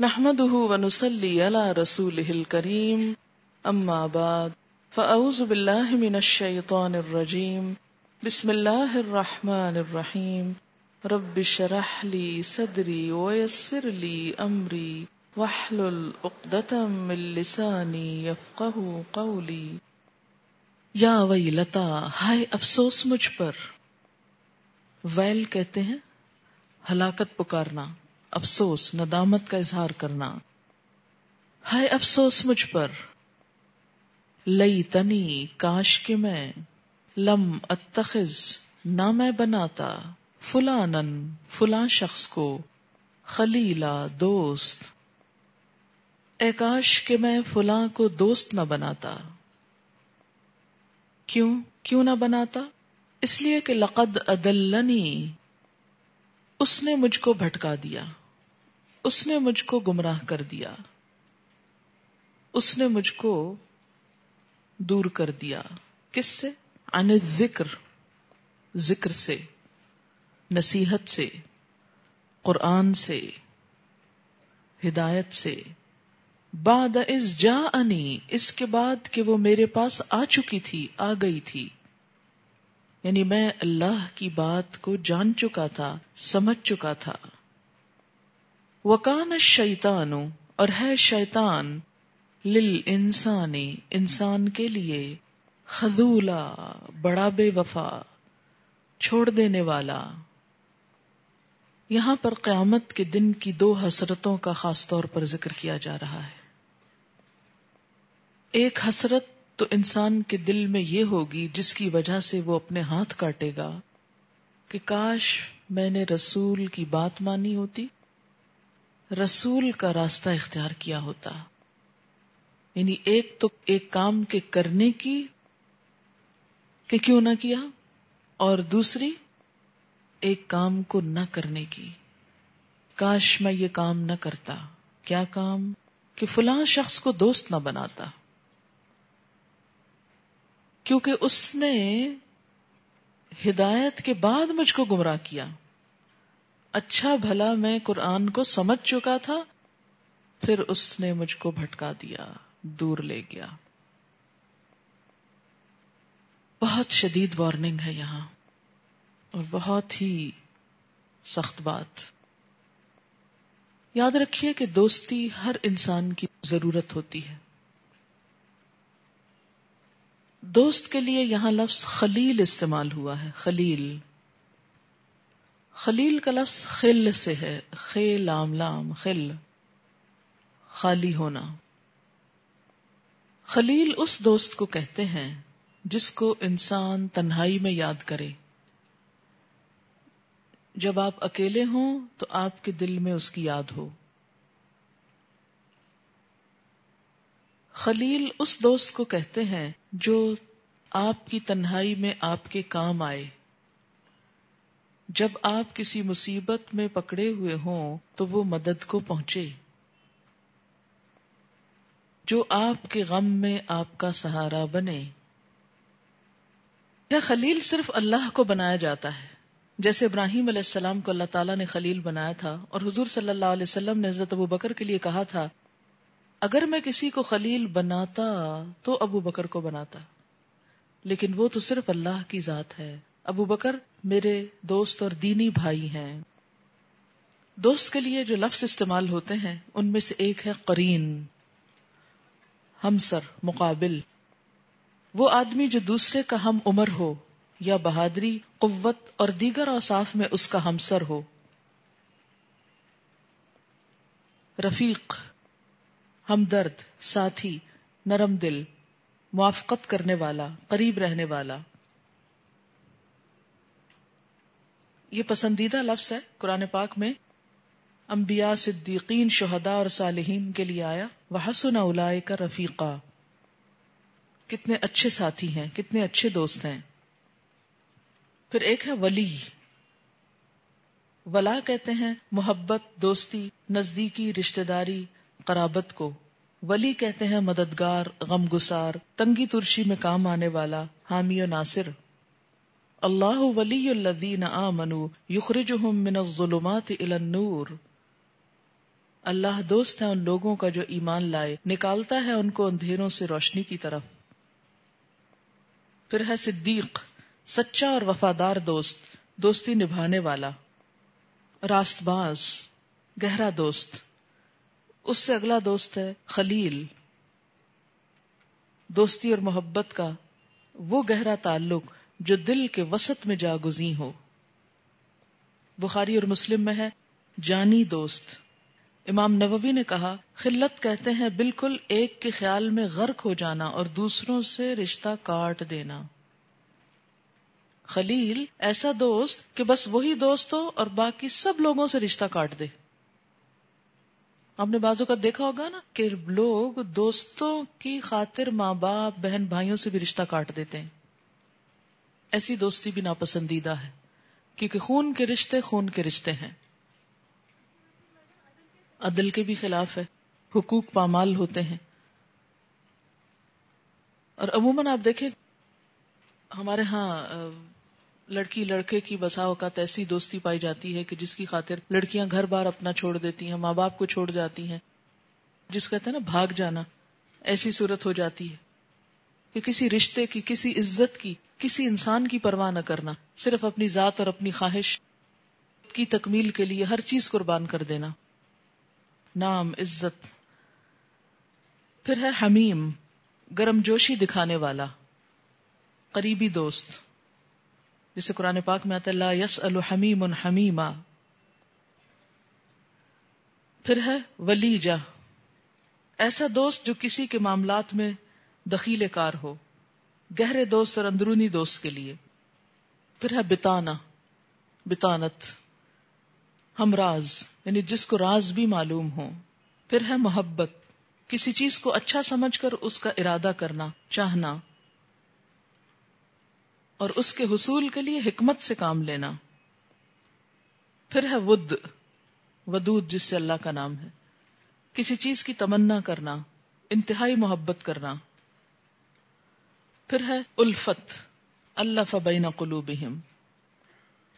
نحمده ونصلي على رسوله الكريم. أما بعد، فأعوذ بالله من الشيطان الرجيم. بسم الله الرحمن الرحيم. رب اشرح لي صدري ويسر لي أمري. واحلل عقدة من لساني يفقه قولي. یا ویلتا، ہائے افسوس مجھ پر۔ ویل کہتے ہیں، ہلاکت پکارنا۔ افسوس، ندامت کا اظہار کرنا۔ ہائے افسوس مجھ پر۔ لئی تنی کاش کے میں۔ لم اتخذ، نہ میں بناتا۔ فلانن فلاں شخص کو۔ خلیلا دوست۔ اے کاش کے میں فلاں کو دوست نہ بناتا۔ کیوں؟ کیوں نہ بناتا؟ اس لیے کہ لقد ادلنی۔ اس نے مجھ کو بھٹکا دیا۔ اس نے مجھ کو گمراہ کر دیا۔ اس نے مجھ کو دور کر دیا۔ کس سے؟ ان ذکر ذکر سے۔ نصیحت سے۔ قرآن سے۔ ہدایت سے۔ بعد اس جا انی اس کے بعد کہ وہ میرے پاس آ چکی تھی، آ گئی تھی۔ یعنی میں اللہ کی بات کو جان چکا تھا، سمجھ چکا تھا۔ وکان شیتان اور ہے شیطان لل انسانی انسان کے لیے خدولا بڑا بے وفا، چھوڑ دینے والا۔ یہاں پر قیامت کے دن کی دو حسرتوں کا خاص طور پر ذکر کیا جا رہا ہے۔ ایک حسرت تو انسان کے دل میں یہ ہوگی جس کی وجہ سے وہ اپنے ہاتھ کاٹے گا کہ کاش میں نے رسول کی بات مانی ہوتی۔ رسول کا راستہ اختیار کیا ہوتا۔ یعنی ایک تو ایک کام کے کرنے کی کہ کیوں نہ کیا، اور دوسری ایک کام کو نہ کرنے کی۔ کاش میں یہ کام نہ کرتا۔ کیا کام؟ کہ فلاں شخص کو دوست نہ بناتا۔ کیونکہ اس نے ہدایت کے بعد مجھ کو گمراہ کیا۔ اچھا بھلا میں قرآن کو سمجھ چکا تھا، پھر اس نے مجھ کو بھٹکا دیا، دور لے گیا۔ بہت شدید وارننگ ہے یہاں، اور بہت ہی سخت بات۔ یاد رکھیے کہ دوستی ہر انسان کی ضرورت ہوتی ہے۔ دوست کے لیے یہاں لفظ خلیل استعمال ہوا ہے، خلیل۔ خلیل کا لفظ خل سے ہے۔ خے لام لام، خل۔ خالی ہونا۔ خلیل اس دوست کو کہتے ہیں جس کو انسان تنہائی میں یاد کرے۔ جب آپ اکیلے ہوں تو آپ کے دل میں اس کی یاد ہو۔ خلیل اس دوست کو کہتے ہیں جو آپ کی تنہائی میں آپ کے کام آئے۔ جب آپ کسی مصیبت میں پکڑے ہوئے ہوں تو وہ مدد کو پہنچے۔ جو آپ کے غم میں آپ کا سہارا بنے۔ یا خلیل صرف اللہ کو بنایا جاتا ہے۔ جیسے ابراہیم علیہ السلام کو اللہ تعالیٰ نے خلیل بنایا تھا اور حضور صلی اللہ علیہ وسلم نے حضرت ابو بکر کے لیے کہا تھا، اگر میں کسی کو خلیل بناتا تو ابو بکر کو بناتا، لیکن وہ تو صرف اللہ کی ذات ہے۔ ابو بکر میرے دوست اور دینی بھائی ہیں۔ دوست کے لیے جو لفظ استعمال ہوتے ہیں، ان میں سے ایک ہے قرین، ہمسر، مقابل۔ وہ آدمی جو دوسرے کا ہم عمر ہو یا بہادری، قوت اور دیگر اوصاف میں اس کا ہمسر ہو۔ رفیق، ہمدرد، ساتھی، نرم دل، موافقت کرنے والا، قریب رہنے والا۔ یہ پسندیدہ لفظ ہے قرآن پاک میں۔ انبیاء، صدیقین، شہداء اور صالحین کے لیے آیا۔ وہ حسن کا رفیقہ کتنے اچھے ساتھی ہیں، کتنے اچھے دوست ہیں۔ پھر ایک ہے ولی۔ ولا کہتے ہیں محبت، دوستی، نزدیکی رشتے داری، قرابت کو۔ ولی کہتے ہیں مددگار غم گسار تنگی ترشی میں کام آنے والا، حامی و ناصر۔ اللہ ولی الذین آمنوا یخرجہم من الظلمات الى النور۔ اللہ دوست ہے ان لوگوں کا جو ایمان لائے، نکالتا ہے ان کو اندھیروں سے روشنی کی طرف۔ پھر ہے صدیق، سچا اور وفادار دوست، دوستی نبھانے والا۔ راست باز گہرا دوست۔ اس سے اگلا دوست ہے خلیل۔ دوستی اور محبت کا وہ گہرا تعلق جو دل کے وسط میں جا گزی ہو۔ بخاری اور مسلم میں ہے، جانی دوست۔ امام نووی نے کہا، خلت کہتے ہیں بالکل ایک کے خیال میں غرق ہو جانا اور دوسروں سے رشتہ کاٹ دینا۔ خلیل، ایسا دوست کہ بس وہی دوست ہو اور باقی سب لوگوں سے رشتہ کاٹ دے۔ آپ نے بازو کا دیکھا ہوگا نا کہ لوگ دوستوں کی خاطر ماں باپ، بہن بھائیوں سے بھی رشتہ کاٹ دیتے ہیں۔ ایسی دوستی بھی ناپسندیدہ ہے، کیونکہ خون کے رشتے خون کے رشتے ہیں۔ عدل کے بھی خلاف ہے، حقوق پامال ہوتے ہیں۔ اور عموماً آپ دیکھیں، ہمارے ہاں لڑکی، لڑکے کی بسا اوقات ایسی دوستی پائی جاتی ہے کہ جس کی خاطر لڑکیاں گھر بار اپنا چھوڑ دیتی ہیں، ماں باپ کو چھوڑ جاتی ہیں۔ جس کہتے ہیں نا، بھاگ جانا، ایسی صورت ہو جاتی ہے۔ کہ کسی رشتے کی، کسی عزت کی، کسی انسان کی پرواہ نہ کرنا، صرف اپنی ذات اور اپنی خواہش کی تکمیل کے لیے ہر چیز قربان کر دینا۔ نام، عزت۔ پھر ہے حمیم، گرم جوشی دکھانے والا، قریبی دوست۔ جسے قرآن پاک میں آتا اللہ یس الحمیم حمیما۔ پھر ہے ولیجا ایسا دوست جو کسی کے معاملات میں دخیل کار ہو، گہرے دوست اور اندرونی دوست کے لیے۔ پھر ہے بتانا، بتانت ہم راز یعنی جس کو راز بھی معلوم ہو۔ پھر ہے محبت، کسی چیز کو اچھا سمجھ کر اس کا ارادہ کرنا، چاہنا۔ اور اس کے حصول کے لیے حکمت سے کام لینا۔ پھر ہے ود، ودود، جس سے اللہ کا نام ہے۔ کسی چیز کی تمنا کرنا، انتہائی محبت کرنا۔ پھر ہے الفت، اللہ فبین قلوبہم۔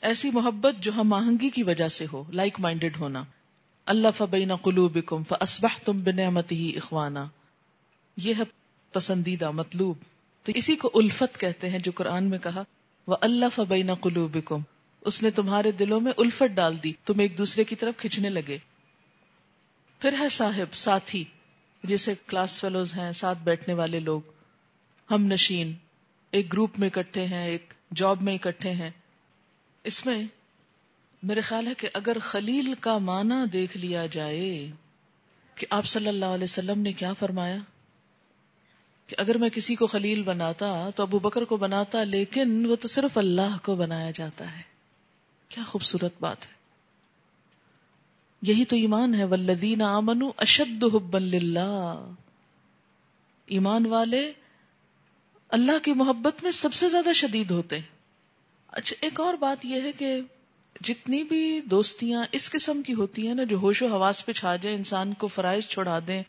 ایسی محبت جو ہم آہنگی کی وجہ سے ہو لائک مائنڈیڈ ہونا۔ اللہ فبین قلوبکم فاسبحتم بنعمتہ اخوانا۔ یہ ہے پسندیدہ مطلوب۔ تو اسی کو الفت کہتے ہیں جو قرآن میں کہا وہ اللہ فبین قلوبکم۔ اس نے تمہارے دلوں میں الفت ڈال دی، تم ایک دوسرے کی طرف کھچنے لگے۔ پھر ہے صاحب، ساتھی، جیسے کلاس فیلوز ہیں، ساتھ بیٹھنے والے لوگ۔ ہم نشین ایک گروپ میں اکٹھے ہیں، ایک جاب میں اکٹھے ہیں۔ اس میں میرے خیال ہے کہ اگر خلیل کا معنی دیکھ لیا جائے کہ آپ صلی اللہ علیہ وسلم نے کیا فرمایا؟ کہ اگر میں کسی کو خلیل بناتا تو ابو بکر کو بناتا، لیکن وہ تو صرف اللہ کو بنایا جاتا ہے۔ کیا خوبصورت بات ہے۔ یہی تو ایمان ہے۔ ولدین آمنو اشد حب اللہ ایمان والے اللہ کی محبت میں سب سے زیادہ شدید ہوتے ہیں۔ اچھا ایک اور بات یہ ہے کہ جتنی بھی دوستیاں اس قسم کی ہوتی ہیں نا، جو ہوش و حواس پہ چھا جائیں، انسان کو فرائض چھوڑا دیں،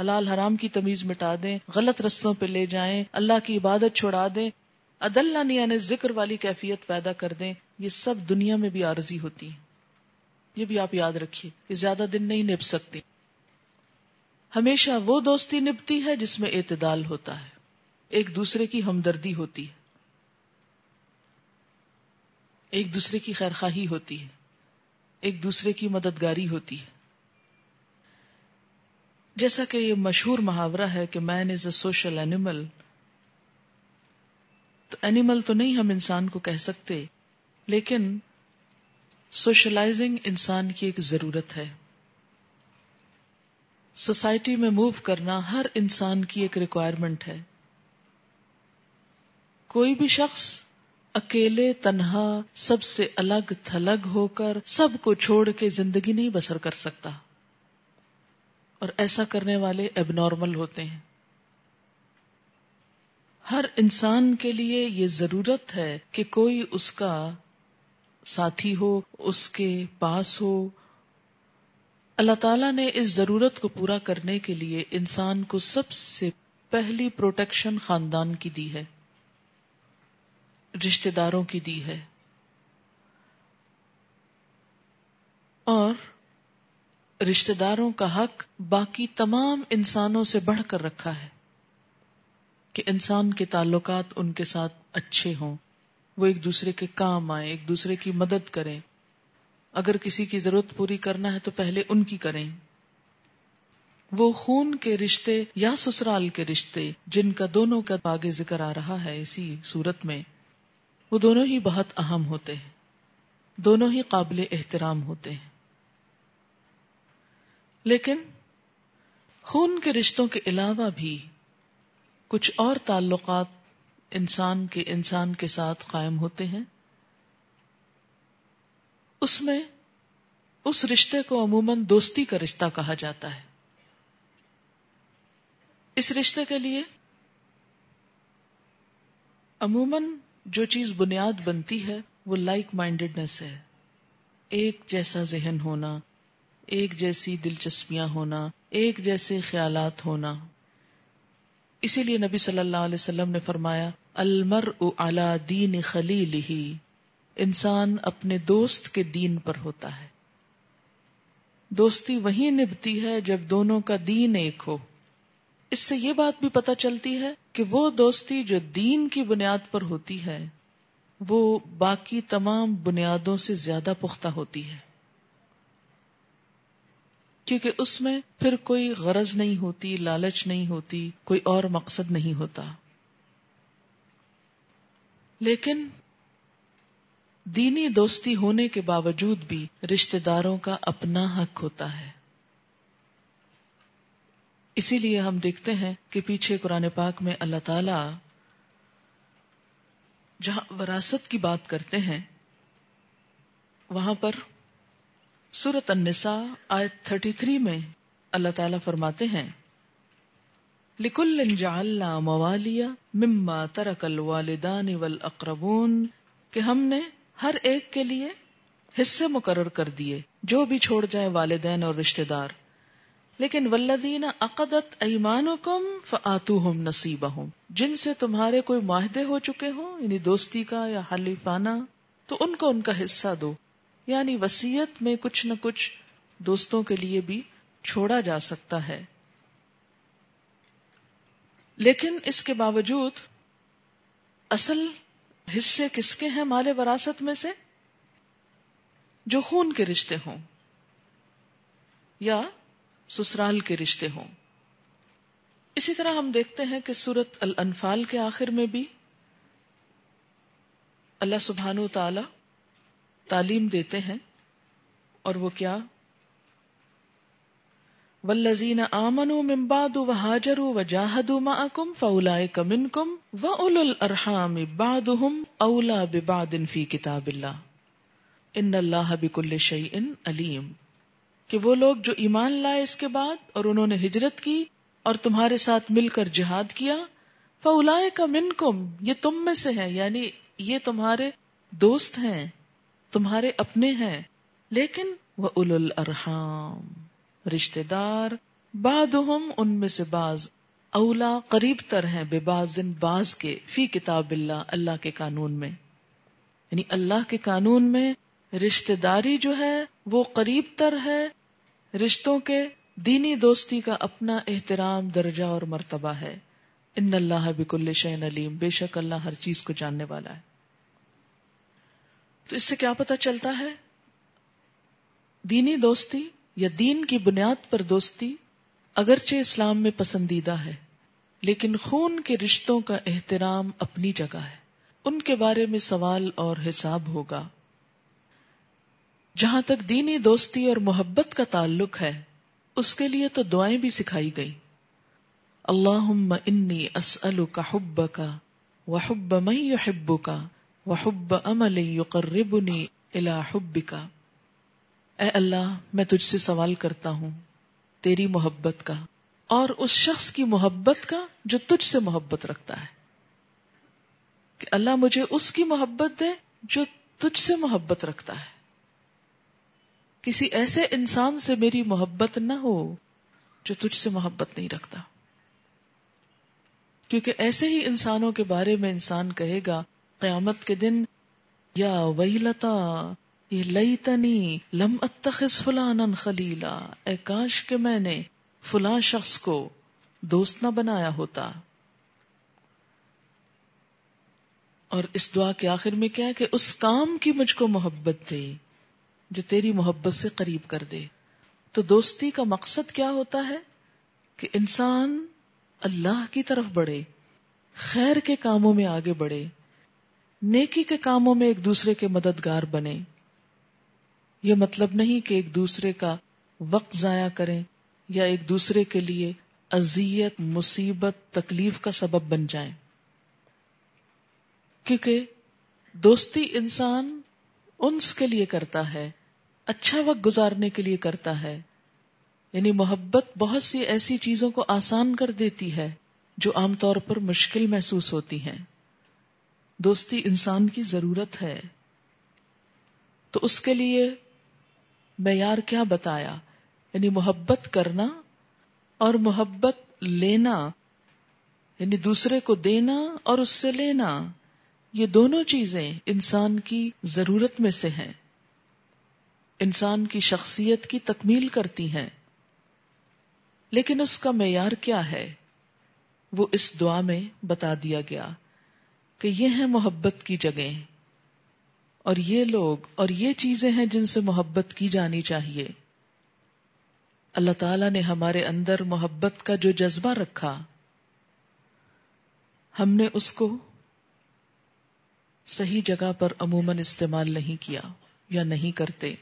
حلال حرام کی تمیز مٹا دیں، غلط رستوں پہ لے جائیں، اللہ کی عبادت چھوڑا دیں عدل یعنی ذکر والی کیفیت پیدا کر دیں، یہ سب دنیا میں بھی عارضی ہوتی ہیں۔ یہ بھی آپ یاد رکھیے کہ زیادہ دن نہیں نب سکتی ہمیشہ وہ دوستی نبتی ہے جس میں اعتدال ہوتا ہے۔ ایک دوسرے کی ہمدردی ہوتی ہے۔ ایک دوسرے کی خیر خواہی ہوتی ہے۔ ایک دوسرے کی مددگاری ہوتی ہے۔ جیسا کہ یہ مشہور محاورہ ہے کہ man is a social animal تو اینیمل تو نہیں ہم انسان کو کہہ سکتے، لیکن سوشلائزنگ انسان کی ایک ضرورت ہے۔ سوسائٹی میں موو کرنا ہر انسان کی ایک ریکوائرمنٹ ہے۔ کوئی بھی شخص اکیلے، تنہا، سب سے الگ، تھلگ ہو کر سب کو چھوڑ کے زندگی نہیں بسر کر سکتا۔ اور ایسا کرنے والے اب نارمل ہوتے ہیں۔ ہر انسان کے لیے یہ ضرورت ہے کہ کوئی اس کا ساتھی ہو، اس کے پاس ہو۔ اللہ تعالی نے اس ضرورت کو پورا کرنے کے لیے انسان کو سب سے پہلی پروٹیکشن خاندان کی دی ہے۔ رشتے داروں کی دی ہے۔ اور رشتہ داروں کا حق باقی تمام انسانوں سے بڑھ کر رکھا ہے کہ انسان کے تعلقات ان کے ساتھ اچھے ہوں۔ وہ ایک دوسرے کے کام آئے ایک دوسرے کی مدد کریں۔ اگر کسی کی ضرورت پوری کرنا ہے تو پہلے ان کی کریں۔ وہ خون کے رشتے یا سسرال کے رشتے جن کا دونوں کا آگے ذکر آ رہا ہے اسی صورت میں۔ وہ دونوں ہی بہت اہم ہوتے ہیں۔ دونوں ہی قابل احترام ہوتے ہیں۔ لیکن خون کے رشتوں کے علاوہ بھی کچھ اور تعلقات انسان کے انسان کے ساتھ قائم ہوتے ہیں۔ اس میں اس رشتے کو عموماً دوستی کا رشتہ کہا جاتا ہے۔ اس رشتے کے لیے عموماً جو چیز بنیاد بنتی ہے وہ لائک مائنڈیڈنیس ہے۔ ایک جیسا ذہن ہونا، ایک جیسی دلچسپیاں ہونا، ایک جیسے خیالات ہونا۔ اسی لیے نبی صلی اللہ علیہ وسلم نے فرمایا المر الا دین خلیل ہی انسان اپنے دوست کے دین پر ہوتا ہے۔ دوستی وہی نبھتی ہے جب دونوں کا دین ایک ہو۔ اس سے یہ بات بھی پتہ چلتی ہے کہ وہ دوستی جو دین کی بنیاد پر ہوتی ہے، وہ باقی تمام بنیادوں سے زیادہ پختہ ہوتی ہے۔ کیونکہ اس میں پھر کوئی غرض نہیں ہوتی، لالچ نہیں ہوتی، کوئی اور مقصد نہیں ہوتا۔ لیکن دینی دوستی ہونے کے باوجود بھی رشتے داروں کا اپنا حق ہوتا ہے۔ اسی لیے ہم دیکھتے ہیں کہ پیچھے قرآن پاک میں اللہ تعالی جہاں وراثت کی بات کرتے ہیں، وہاں پر سورت النساء آیت 33 میں اللہ تعالی فرماتے ہیں لکل جعلنا موالیا مما ترک الوالدان والاقربون کہ ہم نے ہر ایک کے لیے حصے مقرر کر دیے، جو بھی چھوڑ جائے والدین اور رشتہ دار۔ لیکن ولدین عقدت ایمان کم فاتو ہم نصیب جن سے تمہارے کوئی معاہدے ہو چکے ہوں یعنی دوستی کا یا حلیفانہ، تو ان کو ان کا حصہ دو۔ یعنی وسیعت میں کچھ نہ کچھ دوستوں کے لیے بھی چھوڑا جا سکتا ہے۔ لیکن اس کے باوجود، اصل حصے کس کے ہیں مال وراثت میں سے؟ جو خون کے رشتے ہوں۔ یا سسرال کے رشتے ہوں۔ اسی طرح ہم دیکھتے ہیں کہ سورت الانفال کے آخر میں بھی اللہ سبحان تعالی تعلیم دیتے ہیں اور وہ کیا؟ ولزین آمن ممباد و حاجر و جاہد معکم فولا کمن کم و اول الرحام باد اولا بباد فی کتاب اللہ ان اللہ بکل شعی ان علیم کہ وہ لوگ جو ایمان لائے اس کے بعد اور انہوں نے ہجرت کی اور تمہارے ساتھ مل کر جہاد کیا فولا کا من کم یہ تم میں سے ہے یعنی یہ تمہارے دوست ہیں، تمہارے اپنے ہیں، لیکن وہ اول الرحام رشتے دار بعد ان میں سے باز اولا قریب تر ہیں، بے باز باز کے، فی کتاب اللہ اللہ کے قانون میں یعنی اللہ کے قانون میں رشتے داری جو ہے وہ قریب تر ہے۔ رشتوں کے دینی دوستی کا اپنا احترام، درجہ اور مرتبہ ہے۔ ان اللہ بک شین علیم، بے شک اللہ ہر چیز کو جاننے والا ہے۔ تو اس سے کیا پتا چلتا ہے؟ دینی دوستی یا دین کی بنیاد پر دوستی اگرچہ اسلام میں پسندیدہ ہے، لیکن خون کے رشتوں کا احترام اپنی جگہ ہے۔ ان کے بارے میں سوال اور حساب ہوگا۔ جہاں تک دینی دوستی اور محبت کا تعلق ہے، اس کے لیے تو دعائیں بھی سکھائی گئی اللہ انی اسلو کا حب کا وہ حب میں حب کا وہ حب امل یقربنی الا حب کا اے اللہ، میں تجھ سے سوال کرتا ہوں، تیری محبت کا اور اس شخص کی محبت کا جو تجھ سے محبت رکھتا ہے۔ کہ اللہ مجھے اس کی محبت دے جو تجھ سے محبت رکھتا ہے۔ کسی ایسے انسان سے میری محبت نہ ہو جو تجھ سے محبت نہیں رکھتا۔ کیونکہ ایسے ہی انسانوں کے بارے میں انسان کہے گا، قیامت کے دن، یا وہی لتا یہ لئی تنی لم اتخذ فلان خلیلا۔ اے کاش کہ میں نے فلاں شخص کو دوست نہ بنایا ہوتا۔ اور اس دعا کے آخر میں کیا ہے کہ اس کام کی مجھ کو محبت دے۔ جو تیری محبت سے قریب کر دے۔ تو دوستی کا مقصد کیا ہوتا ہے؟ کہ انسان اللہ کی طرف بڑھے، خیر کے کاموں میں آگے بڑھے، نیکی کے کاموں میں ایک دوسرے کے مددگار بنے۔ یہ مطلب نہیں کہ ایک دوسرے کا وقت ضائع کریں یا ایک دوسرے کے لیے اذیت، مصیبت، تکلیف کا سبب بن جائیں۔ کیونکہ دوستی انسان انس کے لیے کرتا ہے۔ اچھا وقت گزارنے کے لیے کرتا ہے۔ یعنی محبت بہت سی ایسی چیزوں کو آسان کر دیتی ہے جو عام طور پر مشکل محسوس ہوتی ہیں۔ دوستی انسان کی ضرورت ہے۔ تو اس کے لیے معیار کیا بتایا؟ یعنی محبت کرنا اور محبت لینا یعنی دوسرے کو دینا اور اس سے لینا، یہ دونوں چیزیں انسان کی ضرورت میں سے ہیں۔ انسان کی شخصیت کی تکمیل کرتی ہیں۔ لیکن اس کا معیار کیا ہے؟ وہ اس دعا میں بتا دیا گیا کہ یہ ہے محبت کی جگہ اور یہ لوگ اور یہ چیزیں ہیں جن سے محبت کی جانی چاہیے۔ اللہ تعالی نے ہمارے اندر محبت کا جو جذبہ رکھا، ہم نے اس کو صحیح جگہ پر عموماً استعمال نہیں کیا یا نہیں کرتے۔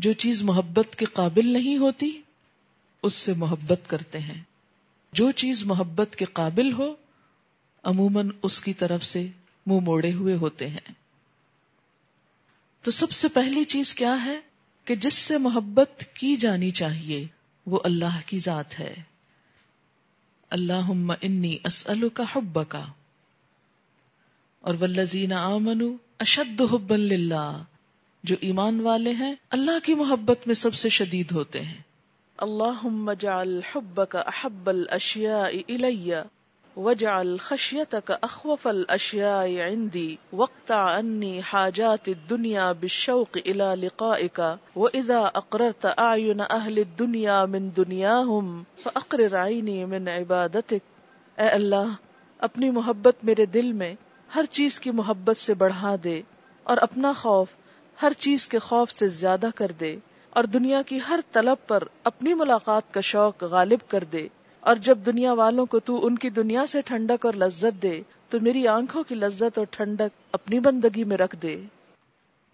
جو چیز محبت کے قابل نہیں ہوتی، اس سے محبت کرتے ہیں۔ جو چیز محبت کے قابل ہو، عموماً اس کی طرف سے منہ مو موڑے ہوئے ہوتے ہیں۔ تو سب سے پہلی چیز کیا ہے؟ کہ جس سے محبت کی جانی چاہیے، وہ اللہ کی ذات ہے۔ اللہ انی اسلو کا حب کا اور ولزین آمن اشد حب اللہ جو ایمان والے ہیں، اللہ کی محبت میں سب سے شدید ہوتے ہیں۔ اللهم اجعل حبك احب الاشياء الي واجعل خشيتك اخوف الاشياء عندي واقطع عني حاجات الدنيا بالشوق الى لقائك واذا اقررت اعين اهل الدنيا من دنياهم فاقرر عيني من عبادتك۔ اے اللہ، اپنی محبت میرے دل میں ہر چیز کی محبت سے بڑھا دے اور اپنا خوف ہر چیز کے خوف سے زیادہ کر دے اور دنیا کی ہر طلب پر اپنی ملاقات کا شوق غالب کر دے اور جب دنیا والوں کو تو ان کی دنیا سے ٹھنڈک اور لذت دے، تو میری آنکھوں کی لذت اور ٹھنڈک اپنی بندگی میں رکھ دے۔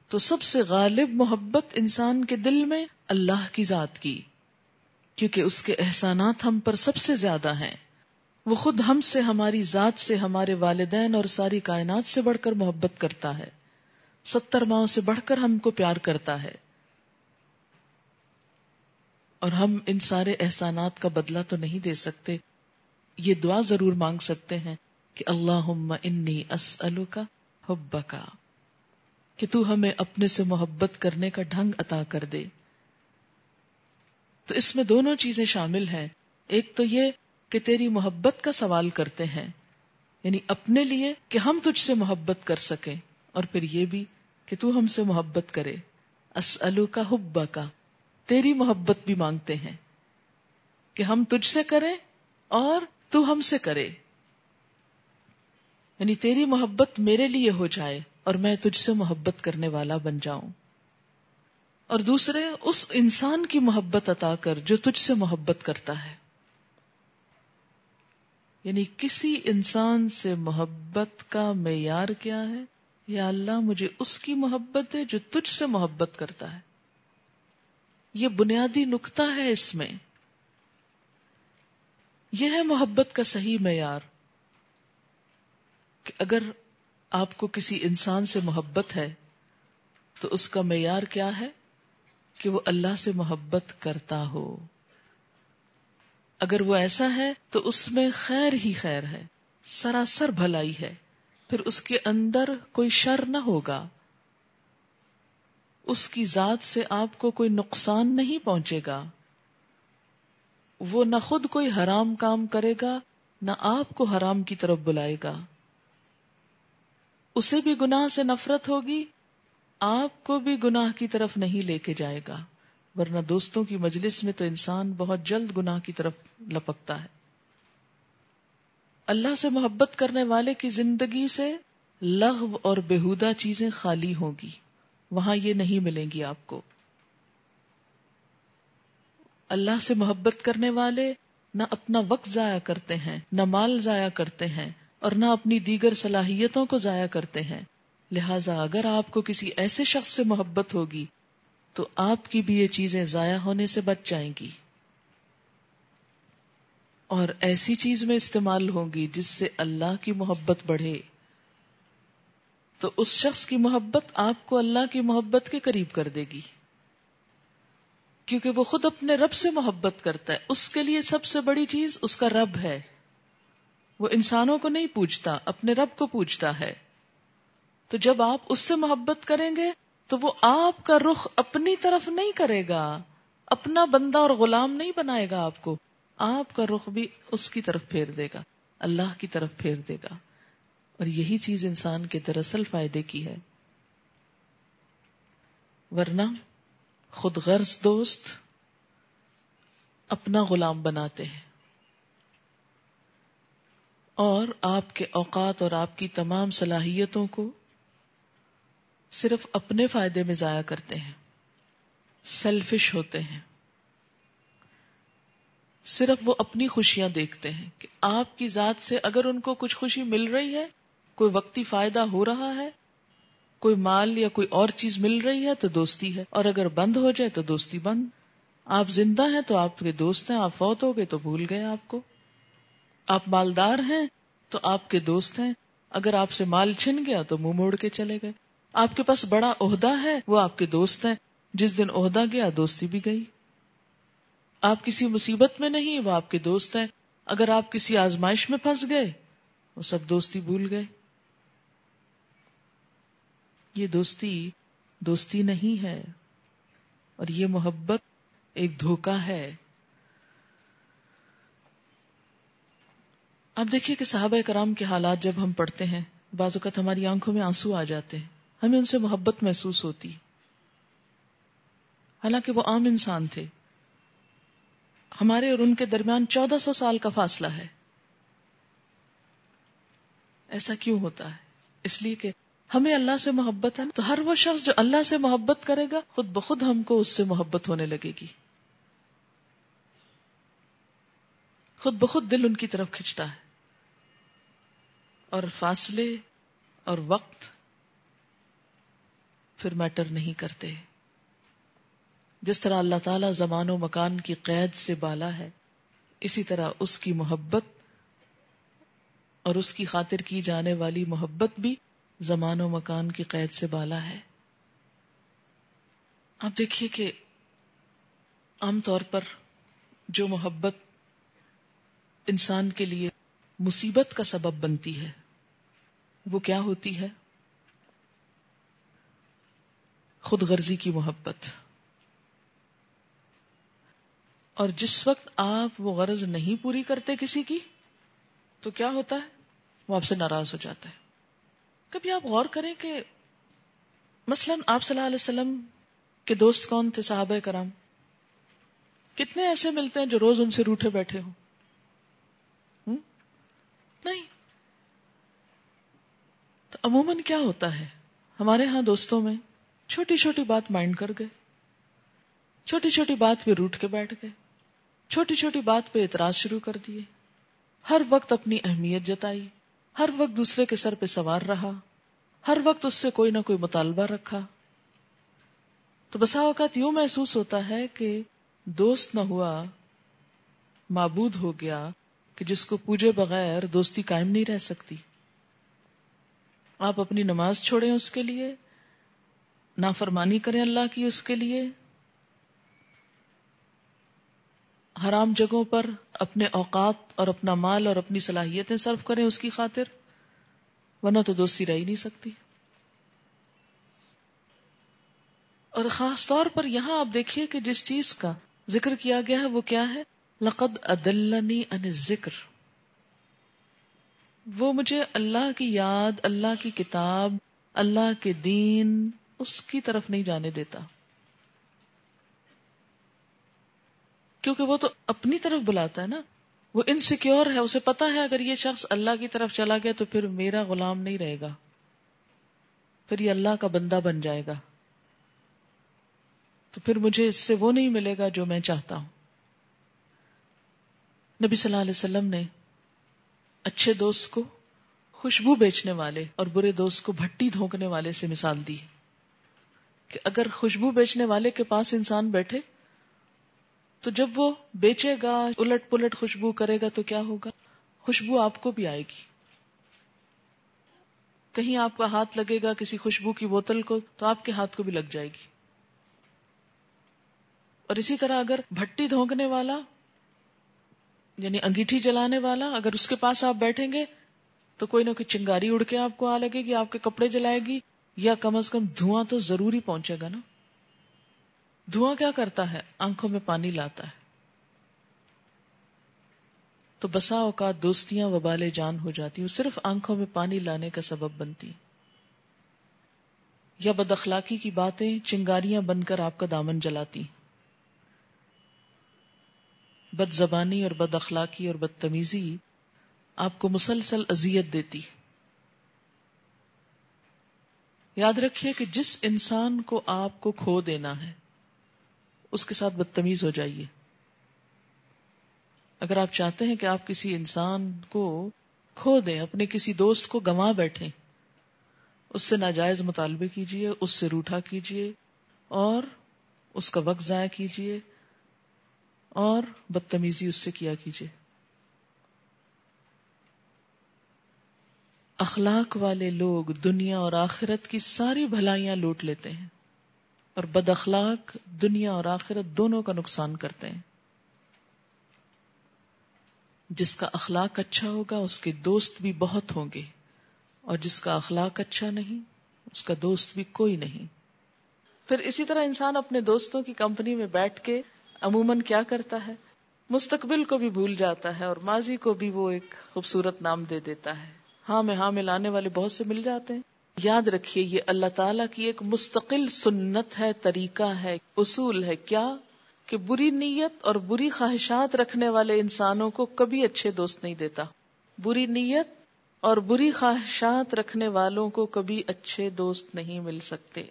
تو سب سے غالب محبت انسان کے دل میں اللہ کی ذات کی، کیونکہ اس کے احسانات ہم پر سب سے زیادہ ہیں۔ وہ خود ہم سے، ہماری ذات سے، ہمارے والدین اور ساری کائنات سے بڑھ کر محبت کرتا ہے۔ ستر ماہوں سے بڑھ کر ہم کو پیار کرتا ہے۔ اور ہم ان سارے احسانات کا بدلہ تو نہیں دے سکتے۔ یہ دعا ضرور مانگ سکتے ہیں کہ اللہ انی اسلو کا حب کا کہ تو ہمیں اپنے سے محبت کرنے کا ڈھنگ عطا کر دے۔ تو اس میں دونوں چیزیں شامل ہیں۔ ایک تو یہ کہ تیری محبت کا سوال کرتے ہیں۔ یعنی اپنے لیے کہ ہم تجھ سے محبت کر سکیں۔ اور پھر یہ بھی کہ تو ہم سے محبت کرے۔ اسلو کا حبا کا تیری محبت بھی مانگتے ہیں۔ کہ ہم تجھ سے کریں اور تو ہم سے کرے۔ یعنی تیری محبت میرے لیے ہو جائے اور میں تجھ سے محبت کرنے والا بن جاؤں۔ اور دوسرے، اس انسان کی محبت عطا کر جو تجھ سے محبت کرتا ہے۔ یعنی کسی انسان سے محبت کا معیار کیا ہے؟ یا اللہ مجھے اس کی محبت ہے جو تجھ سے محبت کرتا ہے۔ یہ بنیادی نقطہ ہے اس میں۔ یہ ہے محبت کا صحیح معیار۔ کہ اگر آپ کو کسی انسان سے محبت ہے، تو اس کا معیار کیا ہے؟ کہ وہ اللہ سے محبت کرتا ہو۔ اگر وہ ایسا ہے، تو اس میں خیر ہی خیر ہے۔ سراسر بھلائی ہے۔ پھر اس کے اندر کوئی شر نہ ہوگا۔ اس کی ذات سے آپ کو کوئی نقصان نہیں پہنچے گا۔ وہ نہ خود کوئی حرام کام کرے گا، نہ آپ کو حرام کی طرف بلائے گا۔ اسے بھی گناہ سے نفرت ہوگی، آپ کو بھی گناہ کی طرف نہیں لے کے جائے گا۔ ورنہ دوستوں کی مجلس میں تو انسان بہت جلد گناہ کی طرف لپکتا ہے۔ اللہ سے محبت کرنے والے کی زندگی سے لغو اور بےحدہ چیزیں خالی ہوں گی وہاں یہ نہیں ملیں گی آپ کو۔ اللہ سے محبت کرنے والے نہ اپنا وقت ضائع کرتے ہیں، نہ مال ضائع کرتے ہیں اور نہ اپنی دیگر صلاحیتوں کو ضائع کرتے ہیں۔ لہذا اگر آپ کو کسی ایسے شخص سے محبت ہوگی تو آپ کی بھی یہ چیزیں ضائع ہونے سے بچ جائیں گی۔ اور ایسی چیز میں استعمال ہوگی جس سے اللہ کی محبت بڑھے۔ تو اس شخص کی محبت آپ کو اللہ کی محبت کے قریب کر دے گی۔ کیونکہ وہ خود اپنے رب سے محبت کرتا ہے۔ اس کے لیے سب سے بڑی چیز اس کا رب ہے۔ وہ انسانوں کو نہیں پوچھتا اپنے رب کو پوچھتا ہے۔ تو جب آپ اس سے محبت کریں گے، تو وہ آپ کا رخ اپنی طرف نہیں کرے گا۔ اپنا بندہ اور غلام نہیں بنائے گا آپ کو۔ آپ کا رخ بھی اس کی طرف پھیر دے گا، اللہ کی طرف پھیر دے گا۔ اور یہی چیز انسان کے دراصل فائدے کی ہے۔ ورنہ خود غرض دوست اپنا غلام بناتے ہیں۔ اور آپ کے اوقات اور آپ کی تمام صلاحیتوں کو صرف اپنے فائدے میں ضائع کرتے ہیں۔ سیلفش ہوتے ہیں۔ صرف وہ اپنی خوشیاں دیکھتے ہیں کہ آپ کی ذات سے اگر ان کو کچھ خوشی مل رہی ہے، کوئی وقتی فائدہ ہو رہا ہے، کوئی مال یا کوئی اور چیز مل رہی ہے تو دوستی ہے، اور اگر بند ہو جائے تو دوستی بند۔ آپ زندہ ہیں تو آپ کے دوست ہیں، آپ فوت ہو گئے تو بھول گئے آپ کو۔ آپ مالدار ہیں تو آپ کے دوست ہیں، اگر آپ سے مال چھن گیا تو منہ موڑ کے چلے گئے۔ آپ کے پاس بڑا عہدہ ہے، وہ آپ کے دوست ہیں۔ جس دن عہدہ گیا، دوستی بھی گئی۔ آپ کسی مصیبت میں نہیں، وہ آپ کے دوست ہیں۔ اگر آپ کسی آزمائش میں پھنس گئے، وہ سب دوستی بھول گئے۔ یہ دوستی دوستی نہیں ہے۔ اور یہ محبت ایک دھوکا ہے۔ اب دیکھیے کہ صحابہ کرام کے حالات جب ہم پڑھتے ہیں، بعض اوقات ہماری آنکھوں میں آنسو آ جاتے ہیں۔ ہمیں ان سے محبت محسوس ہوتی۔ حالانکہ وہ عام انسان تھے۔ ہمارے اور ان کے درمیان چودہ سو سال کا فاصلہ ہے۔ ایسا کیوں ہوتا ہے؟ اس لیے کہ ہمیں اللہ سے محبت ہے تو ہر وہ شخص جو اللہ سے محبت کرے گا، خود بخود ہم کو اس سے محبت ہونے لگے گی۔ خود بخود دل ان کی طرف کھچتا ہے۔ اور فاصلے اور وقت پھر میٹر نہیں کرتے۔ جس طرح اللہ تعالی زمان و مکان کی قید سے بالا ہے، اسی طرح اس کی محبت اور اس کی خاطر کی جانے والی محبت بھی زمان و مکان کی قید سے بالا ہے۔ آپ دیکھیے کہ عام طور پر جو محبت انسان کے لیے مصیبت کا سبب بنتی ہے، وہ کیا ہوتی ہے؟ خود غرضی کی محبت۔ اور جس وقت آپ وہ غرض نہیں پوری کرتے کسی کی، تو کیا ہوتا ہے؟ وہ آپ سے ناراض ہو جاتا ہے۔ کبھی آپ غور کریں کہ مثلا آپ صلی اللہ علیہ وسلم کے دوست کون تھے، صحابہ کرام؟ کتنے ایسے ملتے ہیں جو روز ان سے روٹے بیٹھے ہوں؟ نہیں۔ تو عموماً کیا ہوتا ہے؟ ہمارے ہاں دوستوں میں چھوٹی چھوٹی بات مائنڈ کر گئے، چھوٹی چھوٹی بات پہ روٹ کے بیٹھ گئے۔ چھوٹی چھوٹی بات پہ اعتراض شروع کر دیے۔ ہر وقت اپنی اہمیت جتائی۔ ہر وقت دوسرے کے سر پہ سوار رہا۔ ہر وقت اس سے کوئی نہ کوئی مطالبہ رکھا۔ تو بسا اوقات یوں محسوس ہوتا ہے کہ دوست نہ ہوا، معبود ہو گیا کہ جس کو پوجے بغیر دوستی قائم نہیں رہ سکتی۔ آپ اپنی نماز چھوڑیں اس کے لیے، نافرمانی کریں اللہ کی اس کے لیے حرام جگہوں پر اپنے اوقات اور اپنا مال اور اپنی صلاحیتیں صرف کریں اس کی خاطر، ورنہ تو دوستی رہ ہی نہیں سکتی۔ اور خاص طور پر یہاں آپ دیکھیے کہ جس چیز کا ذکر کیا گیا ہے وہ کیا ہے؟ لقد ادلنی ان ذکر وہ مجھے اللہ کی یاد، اللہ کی کتاب، اللہ کے دین اس کی طرف نہیں جانے دیتا۔ کیونکہ وہ تو اپنی طرف بلاتا ہے نا۔ وہ انسیکیور ہے، اسے پتا ہے اگر یہ شخص اللہ کی طرف چلا گیا تو پھر میرا غلام نہیں رہے گا۔ پھر یہ اللہ کا بندہ بن جائے گا۔ تو پھر مجھے اس سے وہ نہیں ملے گا جو میں چاہتا ہوں۔ نبی صلی اللہ علیہ وسلم نے اچھے دوست کو خوشبو بیچنے والے اور برے دوست کو بھٹی دھونکنے والے سے مثال دی کہ اگر خوشبو بیچنے والے کے پاس انسان بیٹھے تو جب وہ بیچے گا، الٹ پلٹ خوشبو کرے گا تو کیا ہوگا؟ خوشبو آپ کو بھی آئے گی۔ کہیں آپ کا ہاتھ لگے گا کسی خوشبو کی بوتل کو، تو آپ کے ہاتھ کو بھی لگ جائے گی۔ اور اسی طرح اگر بھٹی دھونکنے والا یعنی انگیٹھی جلانے والا، اگر اس کے پاس آپ بیٹھیں گے، تو کوئی نہ کوئی چنگاری اڑ کے آپ کو آ لگے گی، آپ کے کپڑے جلائے گی، یا کم از کم دھواں تو ضروری پہنچے گا نا۔ دھواں کیا کرتا ہے؟ آنکھوں میں پانی لاتا ہے۔ تو بسا اوقات دوستیاں وبال جان ہو جاتی وہ صرف آنکھوں میں پانی لانے کا سبب بنتی یا بد اخلاقی کی باتیں چنگاریاں بن کر آپ کا دامن جلاتی بد زبانی اور بد اخلاقی اور بدتمیزی آپ کو مسلسل اذیت دیتی یاد رکھیے کہ جس انسان کو آپ کو کھو دینا ہے اس کے ساتھ بدتمیز ہو جائیے۔ اگر آپ چاہتے ہیں کہ آپ کسی انسان کو کھو دیں، اپنے کسی دوست کو گوا بیٹھے اس سے ناجائز مطالبے کیجیے اس سے روٹا کیجیے اور اس کا وقت ضائع کیجیے اور بدتمیزی اس سے کیا کیجیے اخلاق والے لوگ دنیا اور آخرت کی ساری بھلائیاں لوٹ لیتے ہیں۔ اور بد اخلاق دنیا اور آخرت دونوں کا نقصان کرتے ہیں۔ جس کا اخلاق اچھا ہوگا، اس کے دوست بھی بہت ہوں گے۔ اور جس کا اخلاق اچھا نہیں، اس کا دوست بھی کوئی نہیں۔ پھر اسی طرح انسان اپنے دوستوں کی کمپنی میں بیٹھ کے عموماً کیا کرتا ہے؟ مستقبل کو بھی بھول جاتا ہے اور ماضی کو بھی وہ ایک خوبصورت نام دے دیتا ہے۔ ہاں میں ہاں ملانے والے بہت سے مل جاتے ہیں۔ یاد رکھیے، یہ اللہ تعالیٰ کی ایک مستقل سنت ہے، طریقہ ہے، اصول ہے۔ کیا؟ کہ بری نیت اور بری خواہشات رکھنے والے انسانوں کو کبھی اچھے دوست نہیں دیتا۔ بری نیت اور بری خواہشات رکھنے والوں کو کبھی اچھے دوست نہیں مل سکتے۔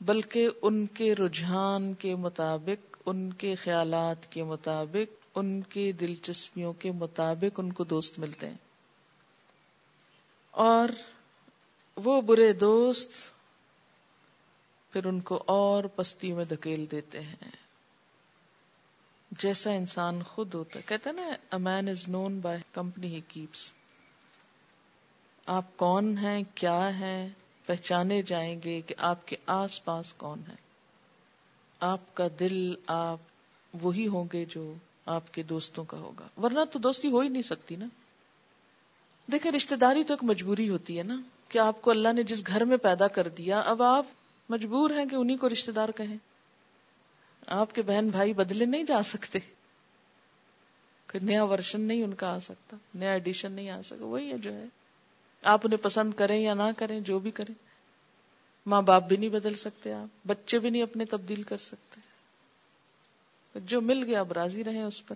بلکہ ان کے رجحان کے مطابق، ان کے خیالات کے مطابق، ان کے دلچسپیوں کے مطابق ان کو دوست ملتے ہیں۔ اور وہ برے دوست پھر ان کو اور پستی میں دھکیل دیتے ہیں۔ جیسا انسان خود ہوتا ہے۔ کہتے نا man is known by company he keeps آپ کون ہیں، کیا ہیں، پہچانے جائیں گے کہ آپ کے آس پاس کون ہے آپ کا دل، آپ وہی ہوں گے جو آپ کے دوستوں کا ہوگا۔ ورنہ تو دوستی ہو ہی نہیں سکتی نا۔ دیکھیں رشتے داری تو ایک مجبوری ہوتی ہے نا۔ کہ آپ کو اللہ نے جس گھر میں پیدا کر دیا، اب آپ مجبور ہیں کہ انہیں کو رشتے دار کہیں۔ آپ کے بہن بھائی بدلے نہیں جا سکتے۔ نیا ورژن نہیں ان کا آ سکتا، نیا ایڈیشن نہیں آ سکتا، وہی ہے جو ہے۔ آپ انہیں پسند کریں یا نہ کریں، جو بھی کریں۔ ماں باپ بھی نہیں بدل سکتے آپ، بچے بھی نہیں اپنے تبدیل کر سکتے۔ جو مل گیا، اب راضی رہے اس پر۔